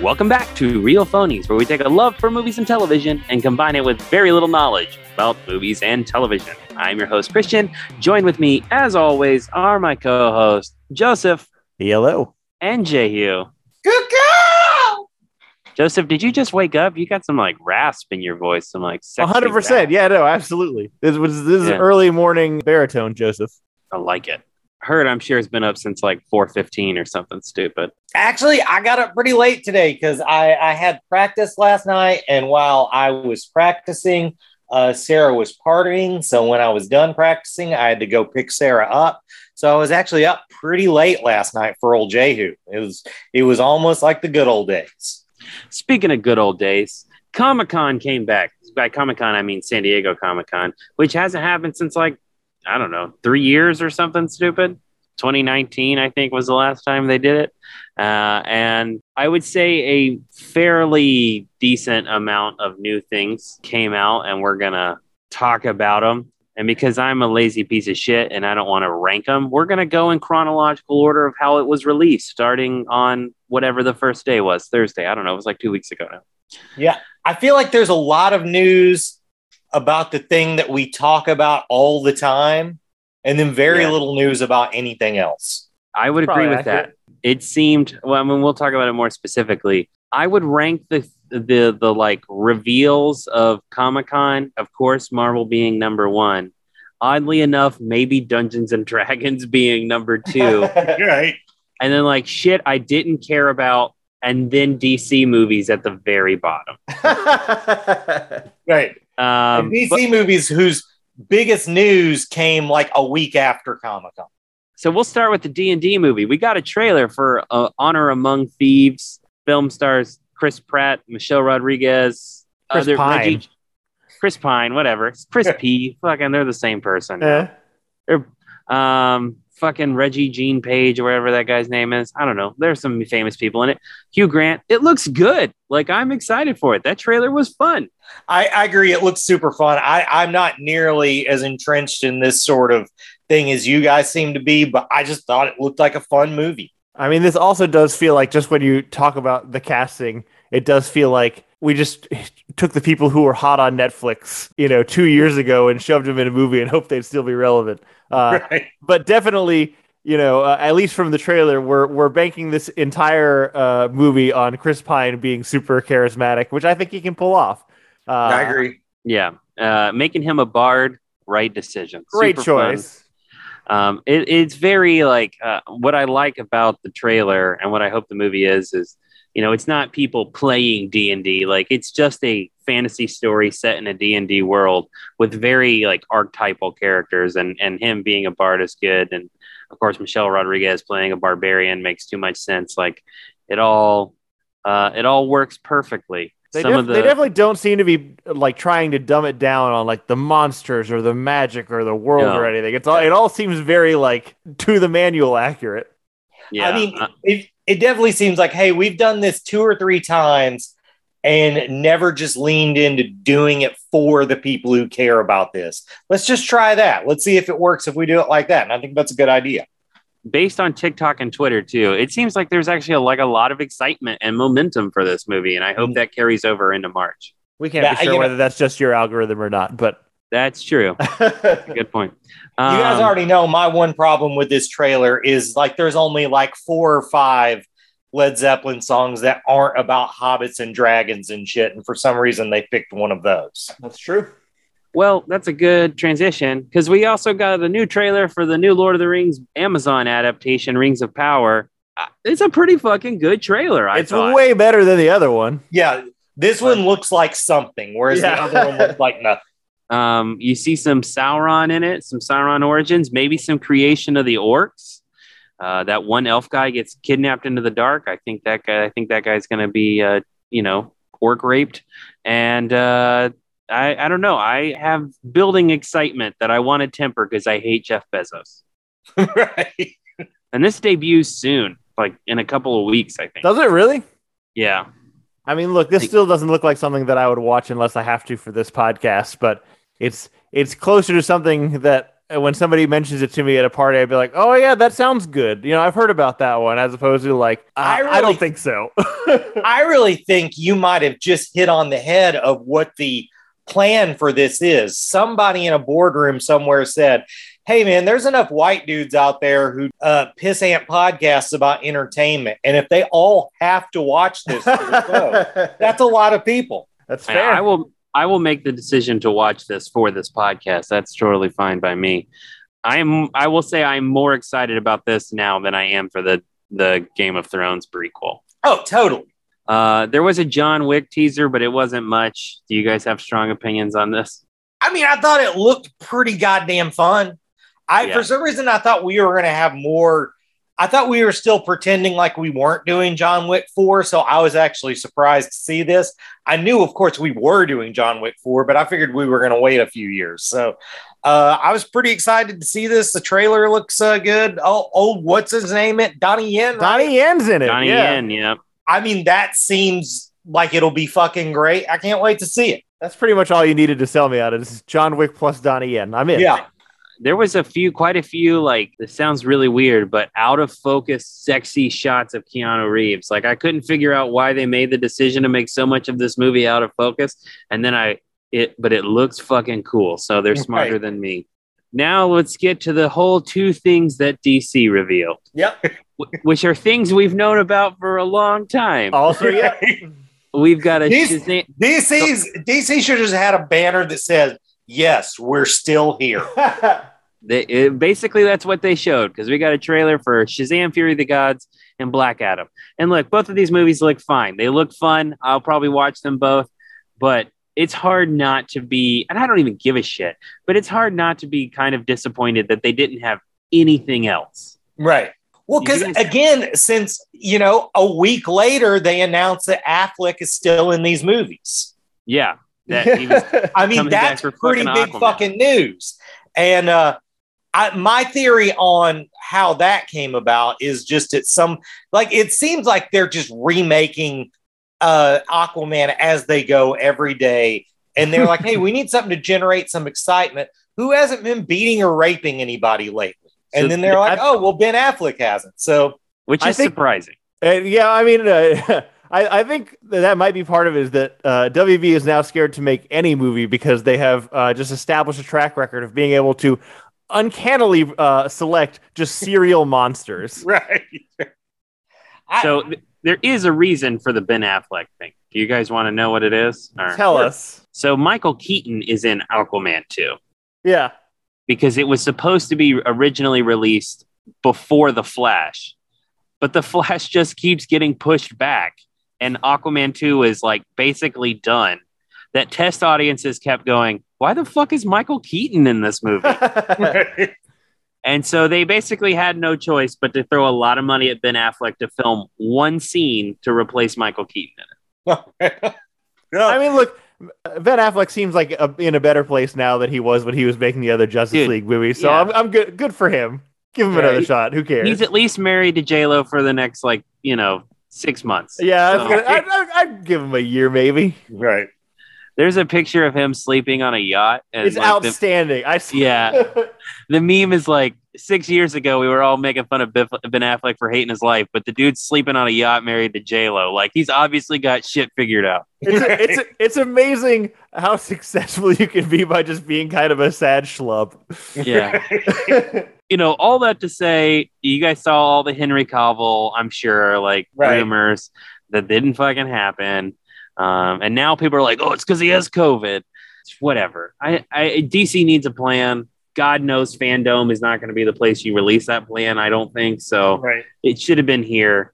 Welcome back to Real Phonies, where we take a love for movies and television and combine it with very little knowledge about movies and television. I'm your host, Christian. Joined with me, as always, are my co hosts, Joseph Hello. and Jehu. Good girl. Joseph, did you just wake up? You got some like rasp in your voice, some like sexy hundred percent. rasp. Yeah, no, absolutely. This was this is Yeah. early morning baritone, Joseph. I like it. Heard, I'm sure, has been up since like 4:15 or something stupid. Actually, I got up pretty late today because I, I had practice last night, and while I was practicing, uh, Sarah was partying. So when I was done practicing, I had to go pick Sarah up. So I was actually up pretty late last night for old Jehu. It was it was almost like the good old days. Speaking of good old days, Comic Con came back. By Comic Con, I mean San Diego Comic Con, which hasn't happened since like, I don't know, three years or something stupid. 2019, I think, was the last time they did it. Uh, and I would say a fairly decent amount of new things came out, and we're going to talk about them. And because I'm a lazy piece of shit and I don't want to rank them, we're going to go in chronological order of how it was released, starting on whatever the first day was Thursday. I don't know. It was like two weeks ago now. Yeah, I feel like there's a lot of news about the thing that we talk about all the time, and then very Yeah. little news about anything else. I would agree Probably with that. It seemed well. I mean, we'll talk about it more specifically. I would rank the the the like reveals of Comic Con, of course, Marvel being number one. Oddly enough, maybe Dungeons and Dragons being number two, right. and then like shit I didn't care about, and then DC movies at the very bottom. right. Um, and DC but- movies whose biggest news came like a week after Comic Con. So we'll start with the D and D movie. We got a trailer for uh, Honor Among Thieves. Film stars Chris Pratt, Michelle Rodriguez, Chris other- Pine. Reggie- Chris Pine, whatever. It's Chris P. Fucking, they're the same person. Eh. Um, fucking Regé-Jean Page or whatever that guy's name is. I don't know. There's some famous people in it. Hugh Grant. It looks good. Like I'm excited for it. That trailer was fun. I, I agree. It looks super fun. I, I'm not nearly as entrenched in this sort of thing as you guys seem to be, but I just thought it looked like a fun movie. I mean, this also does feel like just when you talk about the casting, it does feel like we just took the people who were hot on Netflix, you know, two years ago and shoved them in a movie and hoped they'd still be relevant. Uh, right. but definitely, you know, uh, at least from the trailer, we're we're banking this entire uh, movie on Chris Pine being super charismatic, which I think he can pull off. Uh, I agree. Yeah. Uh, making him a bard, right decision. Great Super choice. um, it, it's very like uh, what I like about the trailer and what I hope the movie is is you know it's not people playing D and D like it's just a fantasy story set in a D and D world with very like archetypal characters and and him being a bard is good and of course Michelle Rodriguez playing a barbarian makes too much sense like it all uh, it all works perfectly. They, Some def- of the they definitely don't seem to be like trying to dumb it down on like the monsters or the magic or the world No. or anything. It's all it all seems very like to the manual accurate. yeah I mean, uh, it, it definitely seems like, hey, we've done this two or three times and never just leaned into doing it for the people who care about this. Let's just try that. Let's see if it works if we do it like that. And I think that's a good idea. based on TikTok and Twitter too, it seems like there's actually a, like a lot of excitement and momentum for this movie, and I hope Mm. that carries over into March. We can't Yeah, be sure you know- whether that's just your algorithm or not, but That's true. you Good point. You guys Um, already know my one problem with this trailer is like there's only like four or five Led Zeppelin songs that aren't about hobbits and dragons and shit. And for some reason, they picked one of those. that's true. Well, that's a good transition because we also got a new trailer for the new Lord of the Rings Amazon adaptation, Rings of Power. Uh, It's a pretty fucking good trailer. I it's thought. way better than the other one. Yeah, this one looks like something, whereas Yeah. the other one looks like nothing. Um, you see some Sauron in it, some Sauron origins, maybe some creation of the orcs. Uh, that one elf guy gets kidnapped into the dark. I think that guy. I think that guy's going to be, uh, you know, orc raped. And uh, I, I don't know. I have building excitement that I want to temper because I hate Jeff Bezos. right. And this debuts soon, like in a couple of weeks. I think. Does it really? Yeah. I mean, look, this still doesn't look like something that I would watch unless I have to for this podcast, but it's it's closer to something that uh, when somebody mentions it to me at a party, I'd be like, "Oh yeah, that sounds good." You know, I've heard about that one, as opposed to like, I, I I don't think so. I really think you might have just hit on the head of what the plan for this is. Somebody in a boardroom somewhere said, Hey, man, there's enough white dudes out there who uh, piss ant podcasts about entertainment. And if they all have to watch this show, that's a lot of people. That's I- fair. I will I will make the decision to watch this for this podcast. That's totally fine by me. I'm I will say I'm more excited about this now than I am for the the Game of Thrones prequel. Oh, totally. Uh, there was a John Wick teaser, but it wasn't much. Do you guys have strong opinions on this? I mean, I thought it looked pretty goddamn fun. I, Yeah. for some reason, I thought we were going to have more. I thought we were still pretending like we weren't doing John Wick 4. So I was actually surprised to see this. I knew, of course, we were doing John Wick 4, but I figured we were going to wait a few years. So uh, I was pretty excited to see this. The trailer looks uh, good. Oh, old, what's his name? It Donnie Yen. right? Donnie Yen's in it. Donnie yeah. Yen, yeah. I mean, that seems like it'll be fucking great. I can't wait to see it. That's pretty much all you needed to sell me on it. Is John Wick plus Donnie Yen. I'm in. Yeah. There was a few, quite a few, like this sounds really weird, but out of focus, sexy shots of Keanu Reeves. Like I couldn't figure out why they made the decision to make so much of this movie out of focus. And then I it but it looks fucking cool. So they're smarter Right. than me. Now let's get to the whole two things that DC revealed, Yep. which are things we've known about for a long time. Also, yeah. We've got a These- Shazam- DC's DC should have had a banner that says, "Yes, we're still here." They, it, basically, that's what they showed because we got a trailer for Shazam: Fury of the Gods and Black Adam. And look, both of these movies look fine. They look fun. I'll probably watch them both, but it's hard not to be. And I don't even give a shit. But it's hard not to be kind of disappointed that they didn't have anything else. right. Well, because again, since you know, a week later they announced that Affleck is still in these movies. Yeah, that he was I mean, that's pretty fucking big Aquaman. fucking news. And uh, I, my theory on how that came about is just at some like it seems like they're just remaking uh, Aquaman as they go every day, and they're like, "Hey, we need something to generate some excitement." Who hasn't been beating or raping anybody lately? And So then they're like, I- "Oh, well, Ben Affleck hasn't." So which is think- surprising. And yeah, I mean, uh, I, I think that, that might be part of it is that uh, WB is now scared to make any movie because they have uh, just established a track record of being able to uncannily uh, select just serial monsters. right. I, So th- there is a reason for the Ben Affleck thing. Do you guys want to know what it is? Or- Tell us. So Michael Keaton is in Aquaman 2 Yeah. because it was supposed to be originally released before The Flash, but The Flash just keeps getting pushed back, and Aquaman 2 is like basically done. That test audiences kept going, why the fuck is Michael Keaton in this movie? and so they basically had no choice but to throw a lot of money at Ben Affleck to film one scene to replace Michael Keaton in it. I mean, look, Ben Affleck seems like a, in a better place now than he was when he was making the other Justice Dude, League movies. So yeah. I'm, I'm good. Good for him. Give him Yeah, another he- shot. Who cares? He's at least married to J Lo for the next like you know six months. yeah, So- gonna, I'd, I'd, I'd give him a year, maybe. right. There's a picture of him sleeping on a yacht. And It's like, the, outstanding. I s- Yeah. the meme is like six years ago we were all making fun of Ben Affleck for hating his life, but the dude's sleeping on a yacht married to J Lo. Like he's obviously got shit figured out. it's, it's it's amazing how successful you can be by just being kind of a sad schlub. Yeah. you know, all that to say, you guys saw all the Henry Cavill, I'm sure, like Right. rumors that didn't fucking happen. Um, and now people are like, oh, it's because he has COVID. Whatever. I, I DC needs a plan. God knows FanDome is not going to be the place you release that plan. I don't think so. right. It should have been here.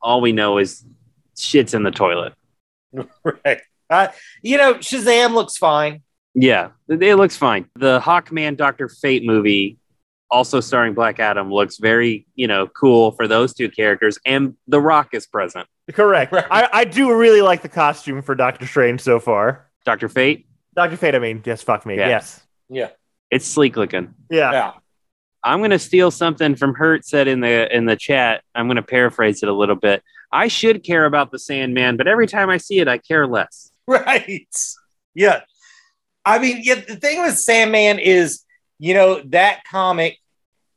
All we know is shit's in the toilet. Right. Uh, you know, Shazam looks fine. Yeah, it it looks fine. The Hawkman Doctor Fate movie, also starring Black Adam, looks very you know cool for those two characters, and The Rock is present. Correct. Right. I, I do really like the costume for Doctor Strange so far. Doctor Fate, Doctor Fate. I mean, yes, fuck me. Yeah. Yes. Yeah. it's sleek looking. Yeah. Yeah. I'm gonna steal something from Hurt said in the in the chat. I'm gonna paraphrase it a little bit. I should care about the Sandman, but every time I see it, I care less. Right. Yeah. I mean, yeah, the thing with Sandman is you know, that comic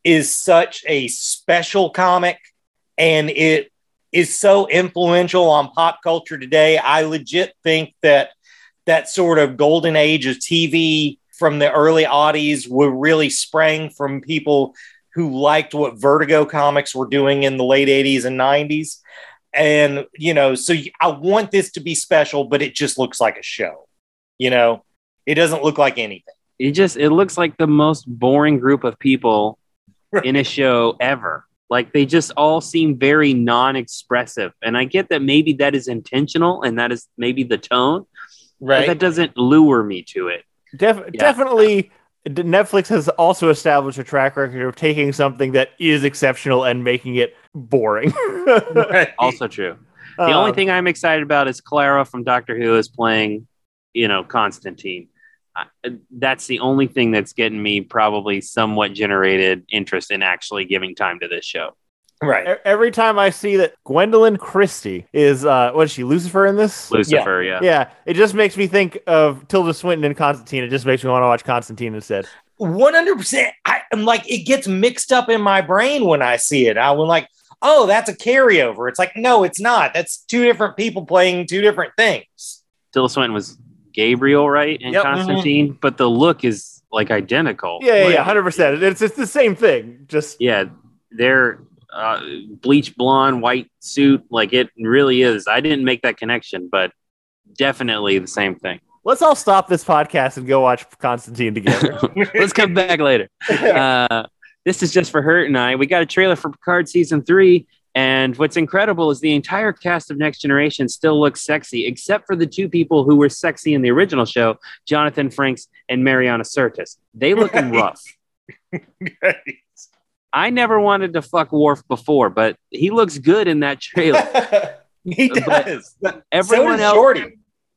is such a special comic and it is so influential on pop culture today. I legit think that that sort of golden age of TV from the early oddies were really sprang from people who liked what Vertigo comics were doing in the late 80s and 90s. And, you know, so I want this to be special, but it just looks like a show. You know, it doesn't look like anything. It just it looks like the most boring group of people in a show ever. Like they just all seem very non-expressive. And I get that maybe that is intentional and that is maybe the tone, but that doesn't lure me to it. Def- yeah. Definitely Netflix has also established a track record of taking something that is exceptional and making it boring. right. Also true. The um, only thing I'm excited about is Clara from Doctor Who is playing, you know, Constantine. That's the only thing that's getting me probably somewhat generated interest in actually giving time to this show. Right. Every time I see that Gwendoline Christie is, uh, what is she, Lucifer in this? Lucifer, yeah. yeah. Yeah. It just makes me think of Tilda Swinton and Constantine. It just makes me want to watch Constantine instead. 100%. I, am like, it gets mixed up in my brain when I see it. I'm like, oh, that's a carryover. It's like, no, it's not. That's two different people playing two different things. Tilda Swinton was Gabriel, right? And yep. Constantine, mm-hmm. but the look is like identical. Yeah, yeah, yeah, 100%. It's, it's the same thing. Just, yeah, they're uh, bleach blonde, white suit. Like it really is. I didn't make that connection, but definitely the same thing. Let's all stop this podcast and go watch Constantine together. Let's come back later. Uh, this is just for Hurt and I. We got a trailer for Picard season three. And what's incredible is the entire cast of Next Generation still looks sexy, except for the two people who were sexy in the original show, Jonathan Frakes and Marina Sirtis. They looking rough. I never wanted to fuck Worf before, but he looks good in that trailer. he does. But everyone so else, Geordi.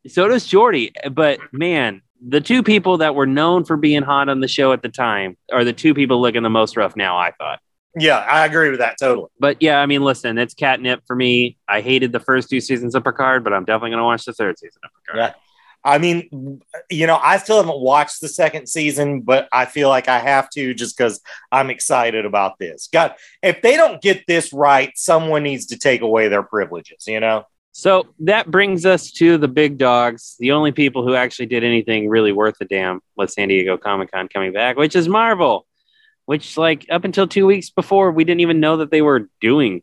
So does Geordi. But man, the two people that were known for being hot on the show at the time are the two people looking the most rough now. I thought. Yeah, I agree with that totally. But yeah, I mean, listen, it's catnip for me. I hated the first two seasons of Picard, but I'm definitely going to watch the third season of Picard. I mean, you know, I still haven't watched the second season, but I feel like I have to just because I'm excited about this. God, if they don't get this right, someone needs to take away their privileges, you know? So that brings us to the big dogs, the only people who actually did anything really worth a damn with San Diego Comic Con coming back, which is Marvel, which, like, up until two weeks before, we didn't even know that they were doing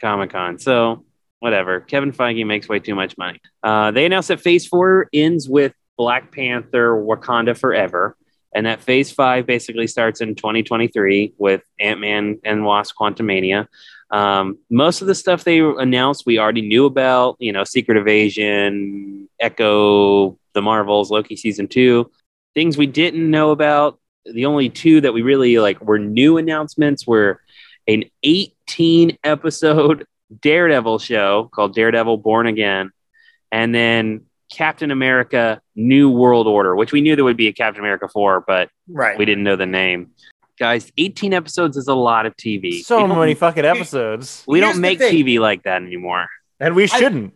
Comic Con. So whatever. Kevin Feige makes way too much money. Uh, they announced that Phase Four ends with Black Panther: Wakanda Forever, and that Phase Five basically starts in 2023 with Ant Man and Wasp: Quantumania. Um, most of the stuff they announced we already knew about. You know, Secret Invasion, Echo, The Marvels, Loki season two. Things we didn't know about. The only two that we really like were new announcements were an 18 episode Daredevil show called Daredevil Born Again, and then Captain America New World Order, which we knew there would be a Captain America 4, but right. we didn't know the name. Guys, 18 episodes is a lot of TV. So many fucking episodes. We don't make TV like that anymore. And we shouldn't.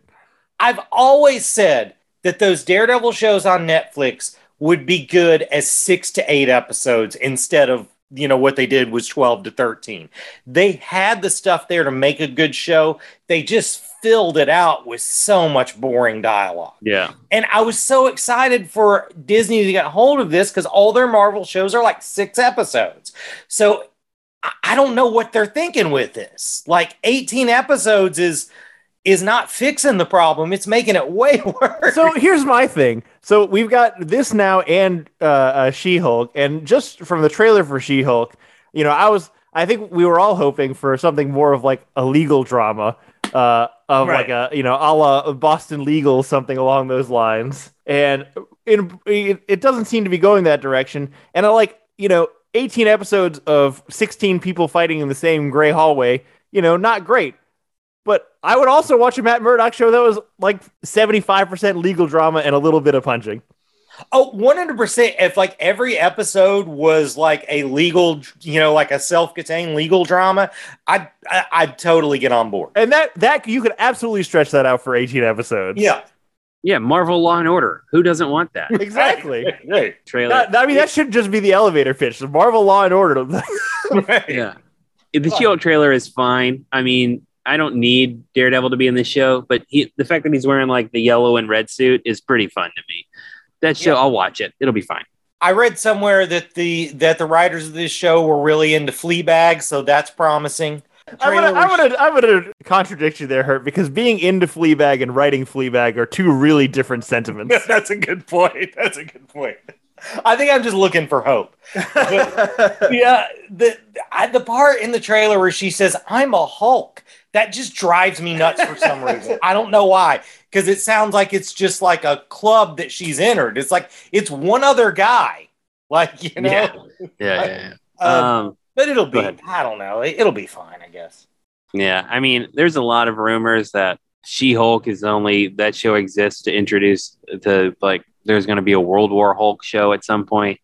I've, I've always said that those Daredevil shows on Netflix would be good as six to eight episodes instead of you know what they did was 12 to 13 they had the stuff there to make a good show. They just filled it out with so much boring dialogue. Yeah. And i was so excited for disney to get hold of this because all their marvel shows are like six episodes. So i don't know what they're thinking with this. Like 18 episodes is is not fixing the problem. It's making it way worse. So here's my thing. So we've got this now and uh, uh, She Hulk, and just from the trailer for She Hulk, you know, I was, I think we were all hoping for something more of like a legal drama, uh, of right. like a, you know, a la Boston Legal, something along those lines. And in, it, it doesn't seem to be going that direction. And I like, you know, 18 episodes of 16 people fighting in the same gray hallway, you know, not great. But I would also watch a Matt Murdock show that was like 75% legal drama and a little bit of punching. Oh, 100%. If like every episode was like a legal, you know, like a self-contained legal drama, I'd, I'd totally get on board. And that, that you could absolutely stretch that out for 18 episodes. Yeah. Yeah, Marvel Law and Order. Who doesn't want that Exactly. Right. trailer? That- I mean, that should just be the elevator pitch. The Marvel Law and Order. right. yeah, the She-Hulk trailer is fine. I mean, I don't need Daredevil to be in this show, but he, the fact that he's wearing like the yellow and red suit is pretty fun to me. That show, Yeah. I'll watch it. It'll be fine. I read somewhere that the that the writers of this show were really into Fleabag, so that's promising. I'm gonna, I'm gonna, I'm gonna contradict you there, Hurt, because being into Fleabag and writing Fleabag are two really different sentiments. That's a good point. That's a good point. I think I'm just looking for hope. yeah, the I, the part in the trailer where she says I'm a Hulk that just drives me nuts for some reason. I don't know why because it sounds like it's just like a club that she's entered. It's like it's one other guy, like you know. Yeah. Yeah, yeah, yeah. Um, um, but it'll be. ahead. I don't know. It, it'll be fine, I guess. yeah. I mean, there's a lot of rumors that She-Hulk is only that show exists to introduce the like there's going to be a World War Hulk show at some point,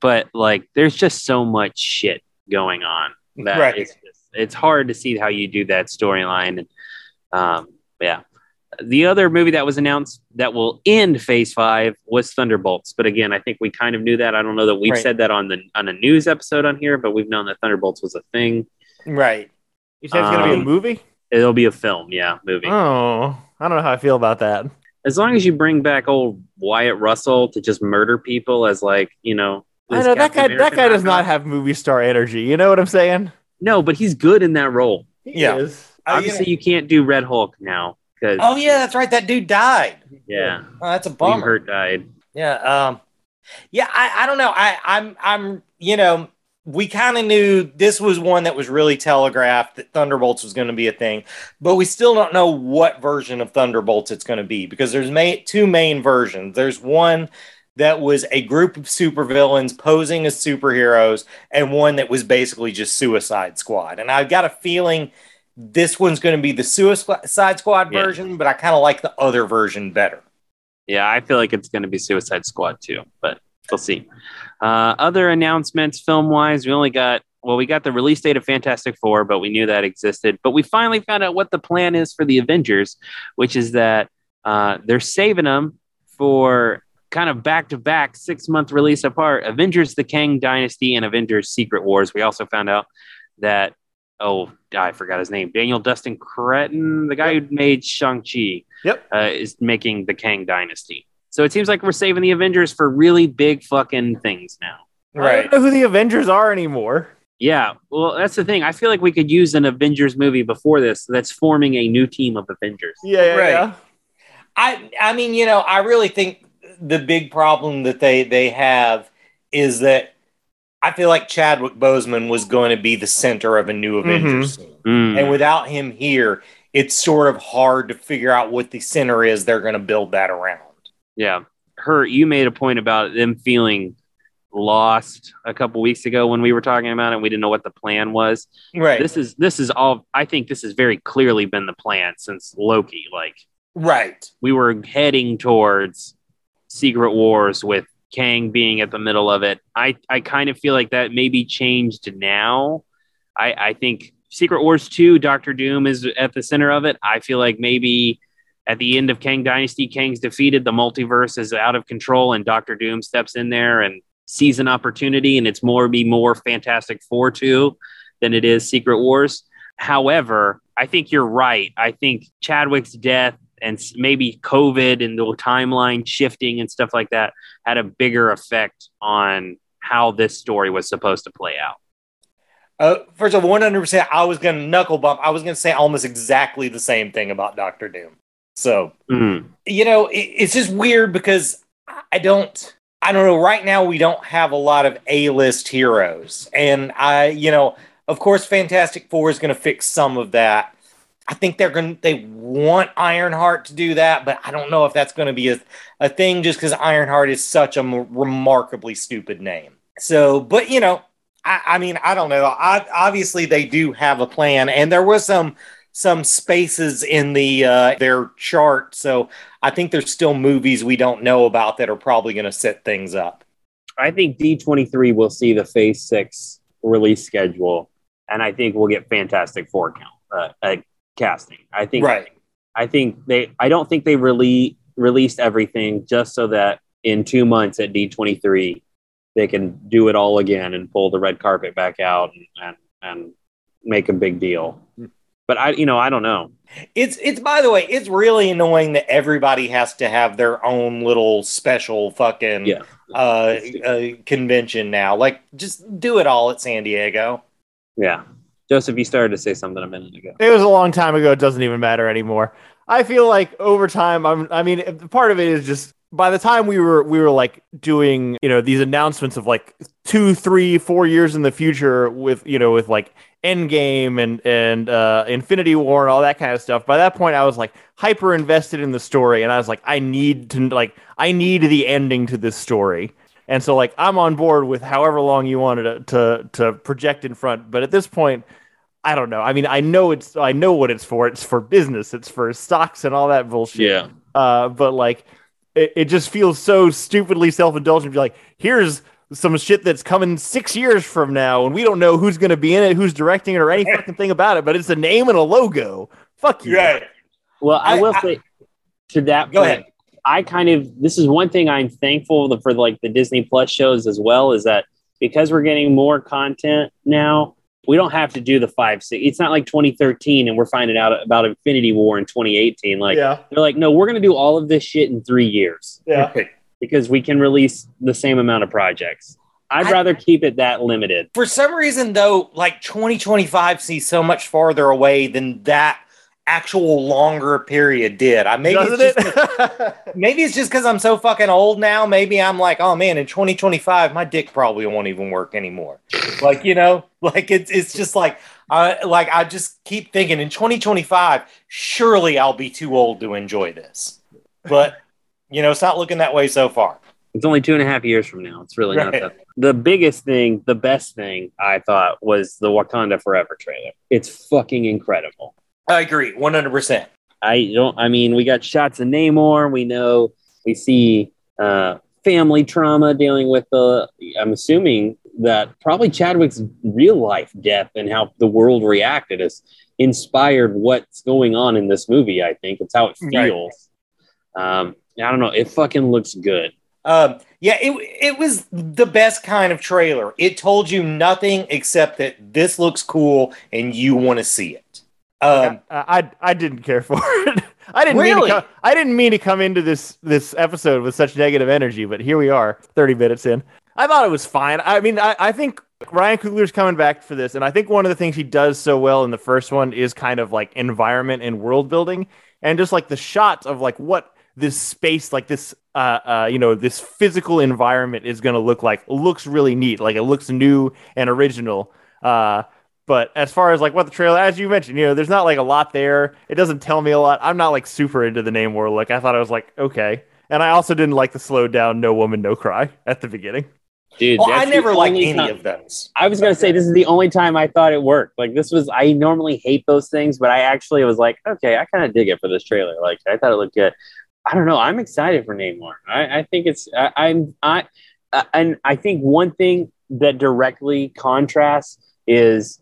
but like there's just so much shit going on that Right. it's just, it's hard to see how you do that storyline. And um, yeah. The other movie that was announced that will end Phase Five was Thunderbolts, but again, I think we kind of knew that. I don't know that we've Right. said that on the on a news episode on here, but we've known that Thunderbolts was a thing. Right. You said it's gonna be a Um, movie? It'll be a film, yeah, movie. Oh, I don't know how I feel about that. As long as you bring back old Wyatt Russell to just murder people as like, you know, I know that Captain guy. That guy does not have movie star energy. You know what I'm saying? No, but he's good in that role. He Yeah. is. Obviously, you can't do Red Hulk now because Oh yeah, that's right. That dude died. yeah, Oh, that's a William bummer. Hurt died. Yeah. Um. Yeah. I. I don't know. I. I'm. I'm. You know. We kind of knew this was one that was really telegraphed that Thunderbolts was going to be a thing, but we still don't know what version of Thunderbolts it's going to be because there's ma- two main versions. There's one that was a group of supervillains posing as superheroes, and one that was basically just Suicide Squad. And I've got a feeling this one's going to be the Suicide Squad Yeah. version, but I kind of like the other version better. Yeah, I feel like it's going to be Suicide Squad too, but we'll see. Uh, other announcements, film wise, we only got well, we got the release date of Fantastic Four, but we knew that existed. But we finally found out what the plan is for the Avengers, which is that uh, they're saving them for kind of back to back six month release apart. Avengers: The Kang Dynasty and Avengers: Secret Wars. We also found out that oh, I forgot his name, Daniel Destin Cretton, the guy who made Shang Chi Yep. uh, is making the Kang Dynasty. So it seems like we're saving the Avengers for really big fucking things now. Right. I don't know who the Avengers are anymore. Yeah, well, that's the thing. I feel like we could use an Avengers movie before this that's forming a new team of Avengers. Yeah, yeah, Right. yeah. I I mean, you know, I really think the big problem that they they have is that I feel like Chadwick Boseman was going to be the center of a new Avengers team. Mm. And without him here, it's sort of hard to figure out what the center is they're going to build that around. Yeah, her. You made a point about them feeling lost a couple weeks ago when we were talking about it. We didn't know what the plan was. Right. This is this is all. I think this has very clearly been the plan since Loki. Like right. we were heading towards Secret Wars with Kang being at the middle of it. I, I kind of feel like that maybe changed now. I, I think Secret Wars 2, Doctor Doom is at the center of it. I feel like maybe at the end of Kang Dynasty, Kang's defeated, the multiverse is out of control, and Doctor Doom steps in there and sees an opportunity, and it's more be more Fantastic Four 2 than it is Secret Wars. However, I think you're right. I think Chadwick's death and maybe COVID and the timeline shifting and stuff like that had a bigger effect on how this story was supposed to play out. Uh, first of all, 100%, I was going to knuckle bump. I was going to say almost exactly the same thing about Doctor Doom. So, Mm. you know, it, it's just weird because I don't, I don't know. Right now, we don't have a lot of A-list heroes, and I, you know, of course, Fantastic Four is going to fix some of that. I think they're going to, they want Ironheart to do that, but I don't know if that's going to be a, a thing just because Ironheart is such a m- remarkably stupid name. So, but you know, I, I mean, I don't know. I, obviously, they do have a plan, and there was some some spaces in the uh, their chart. So I think there's still movies we don't know about that are probably going to set things up. I think D23 will see the Phase 6 release schedule, and I think we'll get Fantastic Four count, uh, casting. I think Right. I think they. I don't think they really released everything just so that in two months at D23 they can do it all again and pull the red carpet back out and and, and make a big deal. But I, you know, I don't know. It's it's by the way, it's really annoying that everybody has to have their own little special fucking Yeah. uh, uh convention now. Like just do it all at San Diego. Yeah, Joseph, you started to say something a minute ago. It was a long time ago. It doesn't even matter anymore. I feel like over time, I'm, I mean, part of it is just by the time we were we were like doing you know these announcements of like two, three, four years in the future with you know with like Endgame and and uh, Infinity War and all that kind of stuff. By that point, I was like hyper invested in the story, and I was like, I need to like I need the ending to this story. And so like I'm on board with however long you wanted to, to to project in front. But at this point, I don't know. I mean, I know it's I know what it's for. It's for business. It's for stocks and all that bullshit. Yeah, Uh, but like it, it just feels so stupidly self-indulgent. to Be like, here's some shit that's coming six years from now, and we don't know who's gonna be in it, who's directing it, or any fucking thing about it. But it's a name and a logo. Fuck you. Well, I, I- will I- say to that Go point, ahead. I kind of this is one thing I'm thankful for like the Disney Plus shows as well is that because we're getting more content now, we don't have to do the five six. It's not like 2013 and we're finding out about Infinity War in 2018. Like yeah. they're like, no, we're gonna do all of this shit in three years Yeah. because we can release the same amount of projects. I'd I- rather keep it that limited. For some reason, though, like 2025 seems so much farther away than that actual longer period did. I maybe Doesn't it's it? just, maybe it's just because I'm so fucking old now. Maybe I'm like, oh man, in 2025, my dick probably won't even work anymore. like you know, like it's it's just like. Uh, like I just keep thinking in 2025, surely I'll be too old to enjoy this. But you know, it's not looking that way so far. It's only two and a half years from now. It's really not that. The biggest thing, the best thing I thought was the Wakanda Forever trailer. It's fucking incredible. I agree, 100. percent I don't. I mean, we got shots of Namor. We know we see uh, family trauma dealing with the. I'm assuming that probably Chadwick's real life death and how the world reacted has inspired what's going on in this movie. I think it's how it Right. feels. Um, I don't know. It fucking looks good. Um, yeah, it it was the best kind of trailer. It told you nothing except that this looks cool and you want to see it. Um, I, I I didn't care for it. I didn't mean Really? to come, I didn't mean to come into this this episode with such negative energy, but here we are, 30 minutes in. I thought it was fine. I mean, I, I think Ryan Coogler's coming back for this, and I think one of the things he does so well in the first one is kind of like environment and world building, and just like the shots of like what this space, like this, uh, uh, you know, this physical environment is going to look like. Looks really neat. Like it looks new and original. Uh, but as far as like what the trailer, as you mentioned, you know, there's not like a lot there. It doesn't tell me a lot. I'm not like super into the Namor look. I thought I was like okay, and I also didn't like the slow down, no woman, no cry at the beginning. Dude, well, I never liked only any time- of those. I was gonna say this is the only time I thought it worked. Like this was I normally hate those things, but I actually was like, okay, I kind of dig it for this trailer. Like I thought it looked good. I don't know. I'm excited for Namor. I, I think it's I, I'm I uh, and I think one thing that directly contrasts is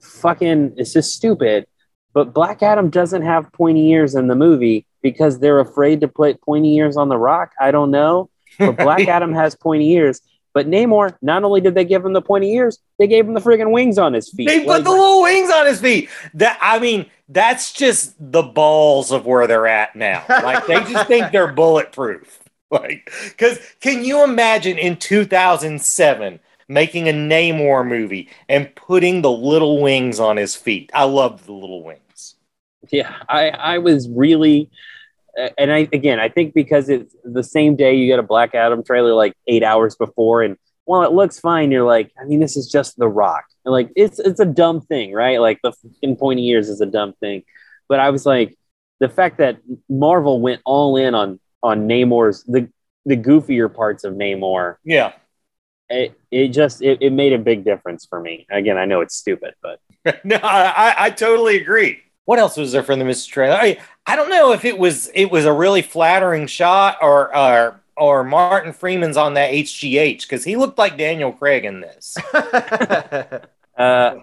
fucking it's just stupid. But Black Adam doesn't have pointy ears in the movie because they're afraid to put pointy ears on the Rock. I don't know, but Black Adam has pointy ears. But Namor, not only did they give him the pointy ears, they gave him the friggin' wings on his feet. They put Like, the little wings on his feet. That I mean, that's just the balls of where they're at now. Like they just think they're bulletproof. Like, because can you imagine in 2007 making a Namor movie and putting the little wings on his feet? I loved the little wings. yeah, I, I was really, and I again, I think because it's the same day you get a Black Adam trailer like eight hours before, and while it looks fine, you're like, I mean, this is just The Rock, and like it's it's a dumb thing, right? Like the fucking pointy ears is a dumb thing, but I was like, the fact that Marvel went all in on on Namor's the the goofier parts of Namor Yeah. It, it just it, it made a big difference for me again i know it's stupid but no, I, I totally agree. What else was there from the Mr. Trailer? I, I don't know if it was it was a really flattering shot or or or Martin Freeman's on that HGH because he looked like Daniel Craig in this. uh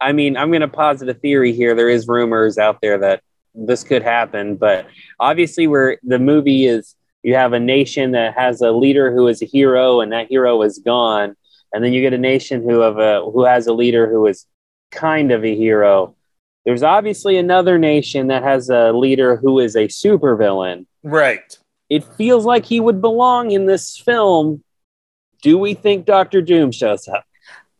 i mean i'm going to posit a theory here there is rumors out there that this could happen, but obviously, where the movie is, you have a nation that has a leader who is a hero, and that hero is gone, and then you get a nation who have a who has a leader who is kind of a hero. There's obviously another nation that has a leader who is a supervillain. Right. It feels like he would belong in this film. Do we think Doctor Doom shows up?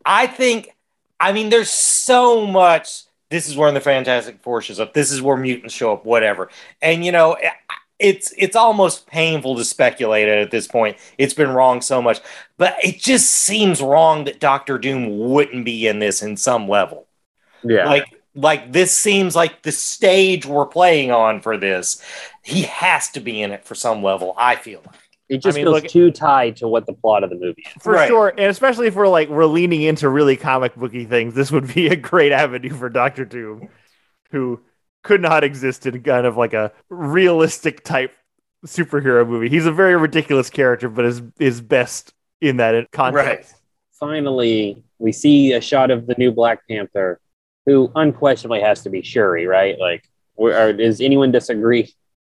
I think, I mean, there's so much. This is where the Fantastic Four shows up. This is where mutants show up. Whatever. And you know, it's it's almost painful to speculate at this point. It's been wrong so much, but it just seems wrong that Doctor Doom wouldn't be in this in some level. Yeah. Like like this seems like the stage we're playing on for this. He has to be in it for some level. I feel like. It just I mean, feels look- too tied to what the plot of the movie is. For Right. sure, and especially if we're like we're leaning into really comic booky things, this would be a great avenue for Doctor Doom, who could not exist in kind of like a realistic type superhero movie. He's a very ridiculous character, but is is best in that context. Finally, we see a shot of the new Black Panther, who unquestionably has to be Shuri, right? Like, where, or does anyone disagree?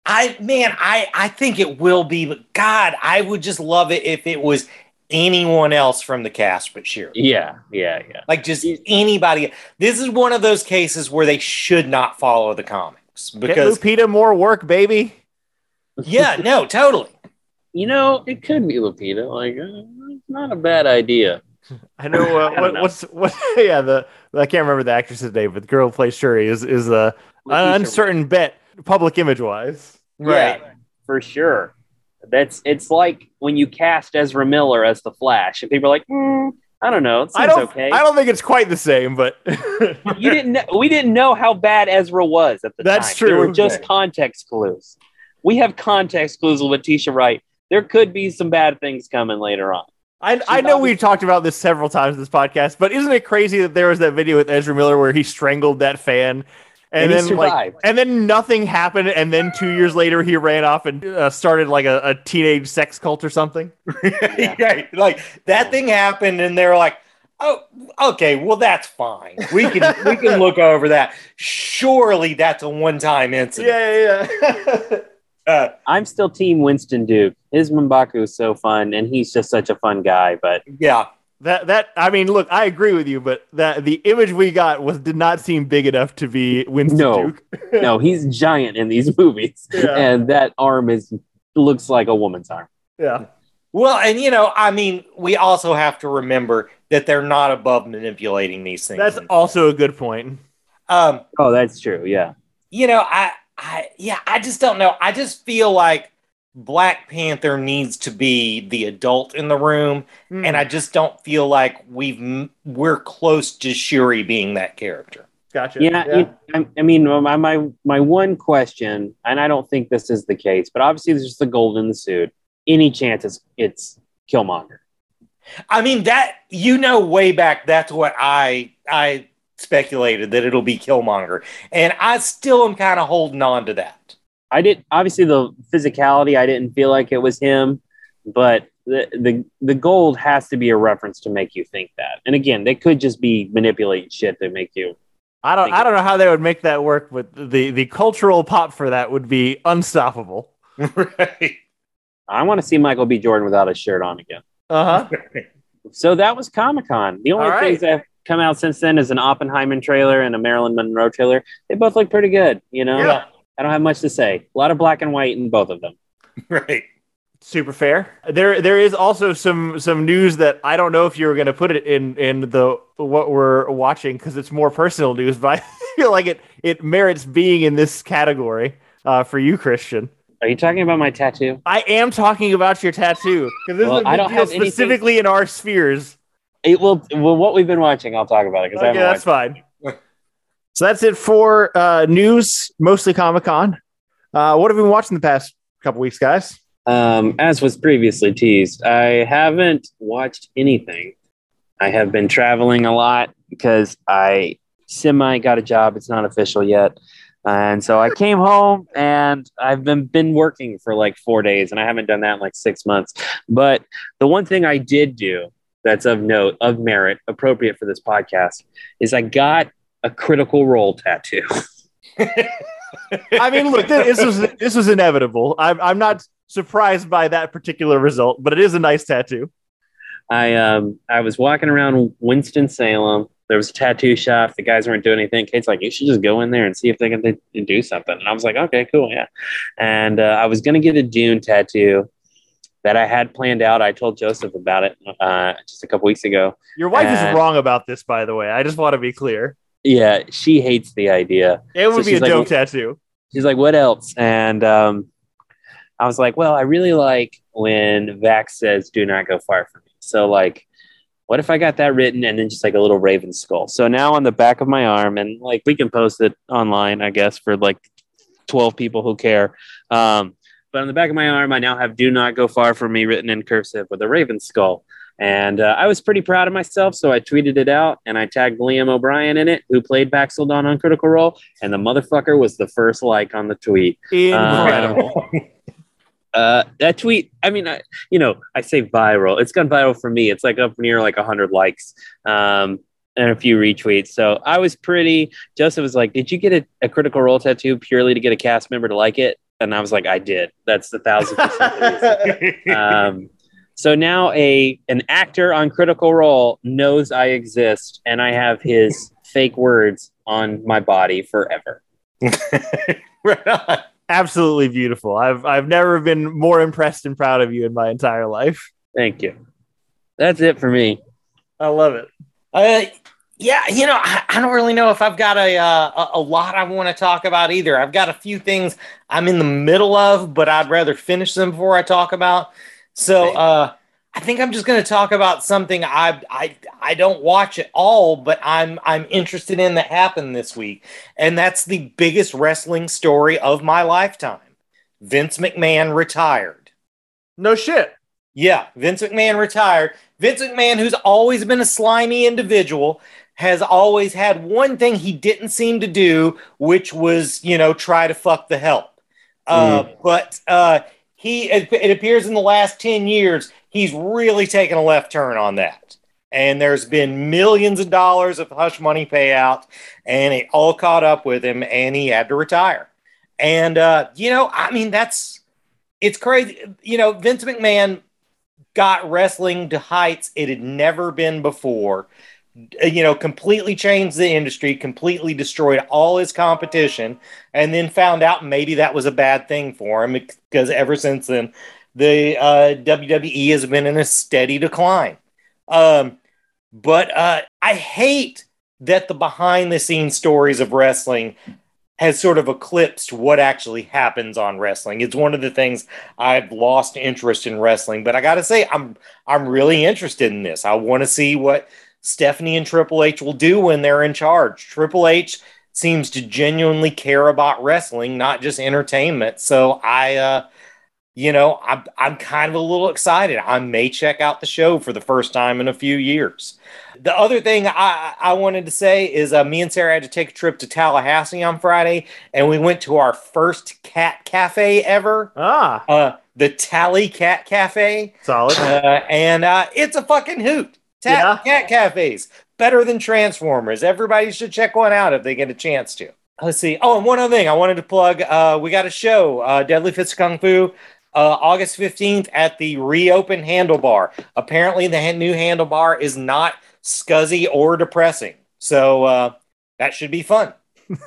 I man, I I think it will be, but God, I would just love it if it was anyone else from the cast but Shuri. Yeah, yeah, yeah. Like just anybody. This is one of those cases where they should not follow the comics Get because Lupita more work, baby. yeah, no, totally. You know, it could be Lupita. Like, uh, it's not a bad idea. I know, uh, I what, know. what's what. Yeah, the I can't remember the actress's name, but the girl who plays Shuri is is a an uncertain bet, public image wise. Right. Yeah, for sure. That's it's like when you cast Ezra Miller as the Flash, and people are like, "Hmm, I don't know, it I don't. okay. I don't think it's quite the same, but you didn't. Know, we didn't know how bad Ezra was at the That's time. There true. were just context clues. We have context clues with Letitia Wright. There could be some bad things coming later on. I, I know we've talked about this several times in this podcast, but isn't it crazy that there was that video with Ezra Miller where he strangled that fan, And and, then like, and then nothing happened, and then two years later he ran off and uh, started like a, a teenage sex cult or something. right. Like that thing happened, and they're like, "Oh, okay, well that's fine. We can we can look over that. Surely that's a one time incident." Yeah, yeah. Uh, I'm still Team Winston Duke. His M'Baku is so fun, and he's just such a fun guy. But yeah. That that I mean, look, I agree with you, but that the image we got was did not seem big enough to be Winston No. Duke. no, he's giant in these movies, Yeah. and that arm is looks like a woman's arm. Yeah. Well, and you know, I mean, we also have to remember that they're not above manipulating these things. That's also a good point. um, Oh, that's true. Yeah. you know, I, I, yeah, I just don't know. I just feel like Black Panther needs to be the adult in the room, Hmm. and I just don't feel like we've we're close to Shuri being that character. gotcha. Yeah, you- I, I mean, my, my my one question, and I don't think this is the case, but obviously there's just the gold in the suit. Any chance it's it's Killmonger? I mean that you know way back that's what I I speculated that it'll be Killmonger, and I still am kind of holding on to that. I did obviously the physicality. I didn't feel like it was him, but the the the gold has to be a reference to make you think that. And again, they could just be manipulating shit to make you. I don't Think I don't know how they would make that work, but the the cultural pop for that would be unstoppable. right. I want to see Michael B. Jordan without his shirt on again. Uh-huh. So that was Comic Con. The only All right. things that have come out since then is an Oppenheimer trailer and a Marilyn Monroe trailer. They both look pretty good. You know, Yeah. I don't have much to say. A lot of black and white in both of them. Right. Super fair. There there is also some some news that I don't know if you were going to put it in in the what we're watching because it's more personal news, but I feel like it it merits being in this category uh, for you, Christian. Are you talking about my tattoo? I am talking about your tattoo because this Well, is a I big don't deal have anything- specifically in our spheres. It will. Well, what we've been watching, I'll talk about it because I Okay, haven't that's watched. fine. So that's it for uh, news, mostly Comic Con. Uh, what have we been watching the past couple weeks, guys? Um, as was previously teased, I haven't watched anything. I have been traveling a lot because I semi got a job. It's not official yet. And so I came home and I've been, been working for like four days and I haven't done that in like six months. But the one thing I did do that's of note, of merit, appropriate for this podcast is I got a critical role tattoo. I mean, look, this was this was inevitable. I'm I'm not surprised by that particular result, but it is a nice tattoo. I um I was walking around Winston Salem. There was a tattoo shop. The guys weren't doing anything. Kate's like, you should just go in there and see if they can do something. And I was like, okay, cool, yeah. And uh, I was gonna get a Dune tattoo that I had planned out. I told Joseph about it uh, just a couple weeks ago. Your wife is wrong about this, by the way. I just want to be clear. Yeah, she hates the idea. It would So be a like, dope tattoo. she's like, "What else?" And um, I was like, "Well, I really like when Vax says, "Do not go far from me." So, like, what if I got that written and then just like a little raven skull? So now on the back of my arm, and like we can post it online, I guess, for like twelve people who care. Um, but on the back of my arm, I now have "Do not go far from me" written in cursive with a raven skull. And uh, I was pretty proud of myself, so I tweeted it out and I tagged Liam O'Brien in it, who played Vax'ildan on Critical Role, and the motherfucker was the first like on the tweet. Incredible. Uh, that tweet, I mean, I, you know, I say viral. It's gone viral for me. It's like up near like 100 likes um, and a few retweets. So I was pretty. Joseph was like, Did you get a, a critical role tattoo purely to get a cast member to like it? And I was like, I did. That's the thousand percent. Um, so now a an actor on Critical Role knows I exist and I have his fake words on my body forever. right on. Absolutely beautiful. I've I've never been more impressed and proud of you in my entire life. Thank you. That's it for me. I love it. Uh, yeah, you know, I, I don't really know if I've got a, uh, a a lot I want to talk about either. I've got a few things I'm in the middle of, but I'd rather finish them before I talk about. So uh, I think I'm just going to talk about something I I I don't watch at all, but I'm I'm interested in that happened this week, and that's the biggest wrestling story of my lifetime. Vince McMahon retired. No shit. Yeah, Vince McMahon retired. Vince McMahon, who's always been a slimy individual, has always had one thing he didn't seem to do, which was, you know, try to fuck the help. Uh, but uh, he, it, appears in the last 10 years, he's really taken a left turn on that. And there's been millions of dollars of hush money payout, and it all caught up with him, and he had to retire. And, uh, you know, I mean, that's, it's crazy. You know, Vince McMahon got wrestling to heights it had never been before. Uh, You know, completely changed the industry, completely destroyed all his competition, and then found out maybe that was a bad thing for him because ever since then, the uh, WWE has been in a steady decline. Um, but uh, I hate that the behind the scenes stories of wrestling has sort of eclipsed what actually happens on wrestling. It's one of the things I've lost interest in wrestling, but I got to say I'm I'm really interested in this. I want to see what Stephanie and Triple H will do when they're in charge. Triple H seems to genuinely care about wrestling, not just entertainment. So I uh you know, I'm I'm kind of a little excited. I may check out the show for the first time in a few years. The other thing I, I wanted to say is uh, me and Sarah had to take a trip to Tallahassee on Friday, and we went to our first cat cafe ever, Ah, uh, the Tally Cat Cafe, solid. uh, and uh, it's a fucking hoot. Ta- Cat cafes better than Transformers. Everybody should check one out if they get a chance to. Let's see. Oh, and one other thing I wanted to plug. Uh, we got a show, uh, Deadly Fist Kung Fu, uh, August 15th at the reopened Handlebar. Apparently, the new Handlebar is not scuzzy or depressing. So uh, that should be fun.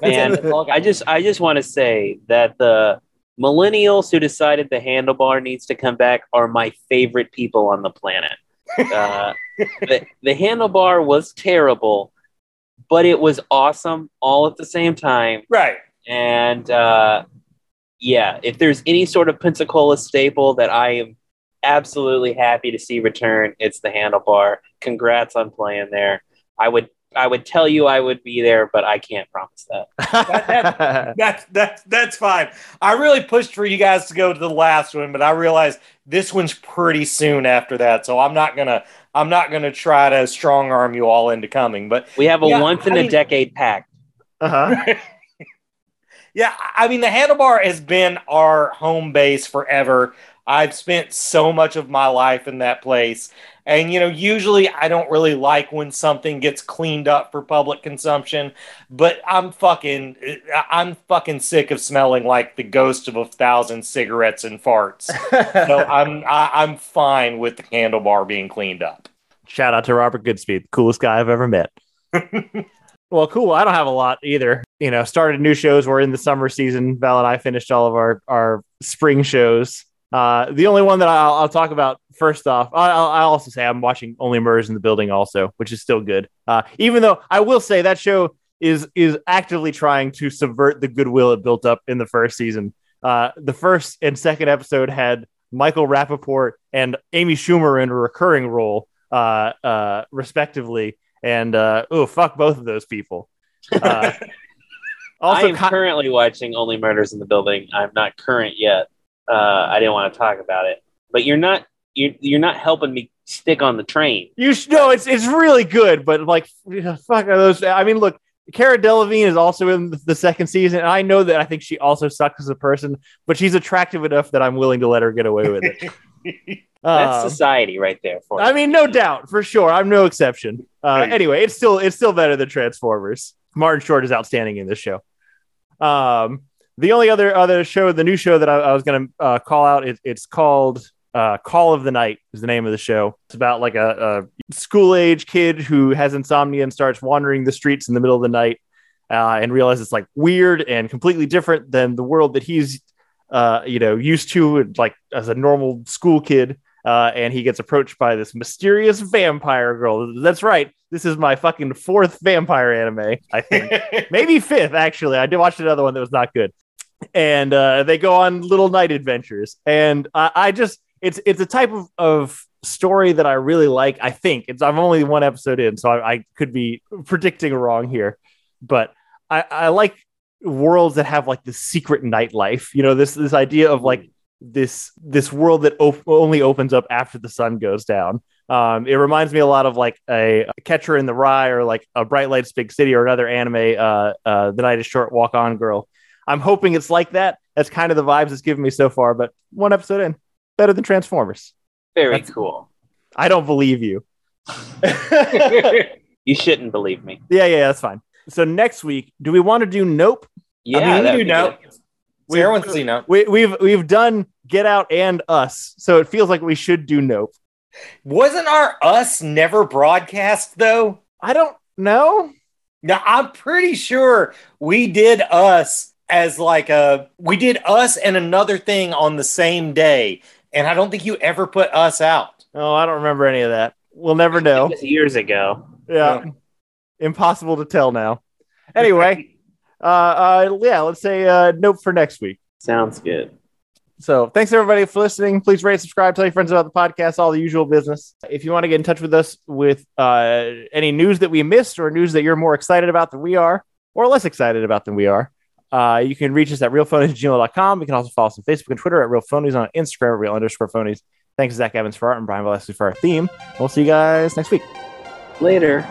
And That's all got. I just I just want to say that the millennials who decided the handlebar needs to come back are my favorite people on the planet. Uh, the, the handlebar was terrible, but it was awesome all at the same time. right. And uh, yeah, if there's any sort of Pensacola staple that I am absolutely happy to see return, it's the handlebar. Congrats on playing there. I would I would tell you I would be there, but I can't promise that. That's that's that's fine. I really pushed for you guys to go to the last one, but I realized this one's pretty soon after that, so I'm not gonna I'm not gonna try to strong arm you all into coming. But We have a Yeah, once in I a mean- decade pact. uh-huh. yeah, I mean the handlebar has been our home base forever. I've spent so much of my life in that place. And, you know, usually I don't really like when something gets cleaned up for public consumption, but I'm fucking, I'm fucking sick of smelling like the ghost of a thousand cigarettes and farts. so I'm, I, I'm fine with the handlebar being cleaned up. Shout out to Robert Goodspeed, the coolest guy I've ever met. well, cool. I don't have a lot either. You know, started new shows. We're in the summer season. Val and I finished all of our, our spring shows. Uh, the only one that I'll, I'll talk about first off, I'll, I'll, also say I'm watching Only Murders in the Building also, which is still good. Uh, even though I will say that show is is actively trying to subvert the goodwill it built up in the first season. Uh, the first and second episode had Michael Rapaport and Amy Schumer in a recurring role, uh, uh, respectively. And uh, oh, fuck both of those people. Uh, also, I am currently watching Only Murders in the Building. I'm not current yet. Uh, I didn't want to talk about it, but you're not you're you're not helping me stick on the train. You should, no, it's it's really good, but like fuck are those. I mean, look, Cara Delevingne is also in the second season, and I know that I think she also sucks as a person, but she's attractive enough that I'm willing to let her get away with it. That's um, society right there. For I mean, no doubt, for sure. I'm no exception. Uh, right. Anyway, it's still it's still better than Transformers. Martin Short is outstanding in this show. Um, the only other other show, the new show that I, I was going to uh, call out, it, it's called uh, Call of the Night. Is the name of the show. It's about like a, a school age kid who has insomnia and starts wandering the streets in the middle of the night, uh, and realizes it's like weird and completely different than the world that he's uh, you know used to like as a normal school kid. Uh, and he gets approached by this mysterious vampire girl. That's right. This is my fucking fourth vampire anime, I think. Maybe fifth, actually. I did watch another one that was not good and uh, they go on little night adventures. And I, I just it's it's a type of, of story that I really like. I think it's I'm only one episode in, so I, I could be predicting wrong here, but I, I like worlds that have like the secret nightlife. You know, this this idea of like this this world that op- only opens up after the sun goes down. Um, it reminds me a lot of like a, a, Catcher in the Rye or like a Bright Lights Big City or another anime, uh, uh, The Night is Short, Walk On Girl, I'm hoping it's like that. That's kind of the vibes it's given me so far. But one episode in, better than Transformers. Very That's, cool. I don't believe you. you shouldn't believe me. Yeah, yeah, that's fine. So next week, do we want to do Nope? Yeah, I mean, we do Nope. We, Everyone see Nope. We, we've we've done Get Out and Us, so it feels like we should do Nope. Wasn't our Us never broadcast though? I don't know. Now I'm pretty sure we did Us as like a we did us and another thing on the same day, and I don't think you ever put us out. Oh, I don't remember any of that. We'll never know. years ago. Yeah. yeah. Impossible to tell now. Anyway, uh, uh, yeah, let's say uh, nope for next week. Sounds good. So thanks everybody for listening. Please rate, subscribe, tell your friends about the podcast, all the usual business. If you want to get in touch with us with uh, any news that we missed or news that you're more excited about than we are, or less excited about than we are, uh, you can reach us at realphonies@gmail.com. You can also follow us on Facebook and Twitter at Real realphonies, on Instagram at real underscore phonies. Thanks to Zach Evans for art and Brian Valesky for our theme. We'll see you guys next week. Later.